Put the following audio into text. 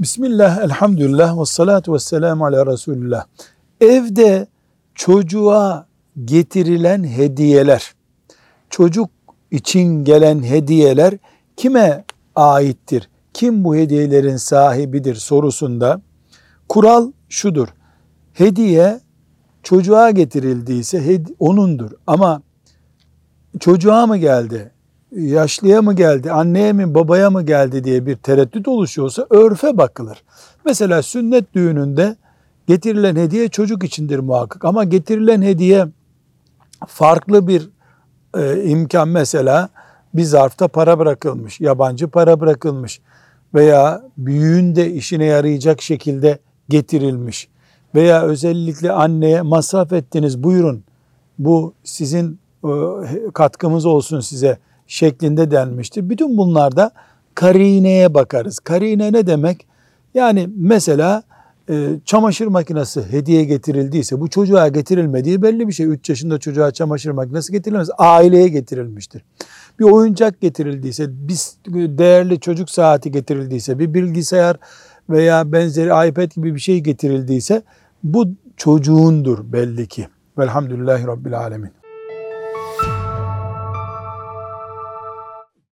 Bismillah, elhamdülillah ve salatu ve selamu ala Resulullah. Evde çocuğa getirilen hediyeler, çocuk için gelen hediyeler kime aittir? Kim bu hediyelerin sahibidir sorusunda kural şudur. Hediye çocuğa getirildiyse onundur. Ama çocuğa mı geldi, yaşlıya mı geldi, anneye mi babaya mı geldi diye bir tereddüt oluşuyorsa örfe bakılır. Mesela sünnet düğününde getirilen hediye çocuk içindir muhakkak ama getirilen hediye farklı bir e, imkan mesela bir zarfta para bırakılmış, yabancı para bırakılmış veya büyüğün de işine yarayacak şekilde getirilmiş veya özellikle anneye masraf ettiniz buyurun bu sizin e, katkımız olsun size şeklinde denmiştir. Bütün bunlarda karineye bakarız. Karine ne demek? Yani mesela e, çamaşır makinesi hediye getirildiyse bu çocuğa getirilmediği belli bir şey. 3 yaşında çocuğa çamaşır makinesi getirilmez. Aileye getirilmiştir. Bir oyuncak getirildiyse, bir değerli çocuk saati getirildiyse, bir bilgisayar veya benzeri iPad gibi bir şey getirildiyse bu çocuğundur belli ki. Velhamdülillahi Rabbil Alemin.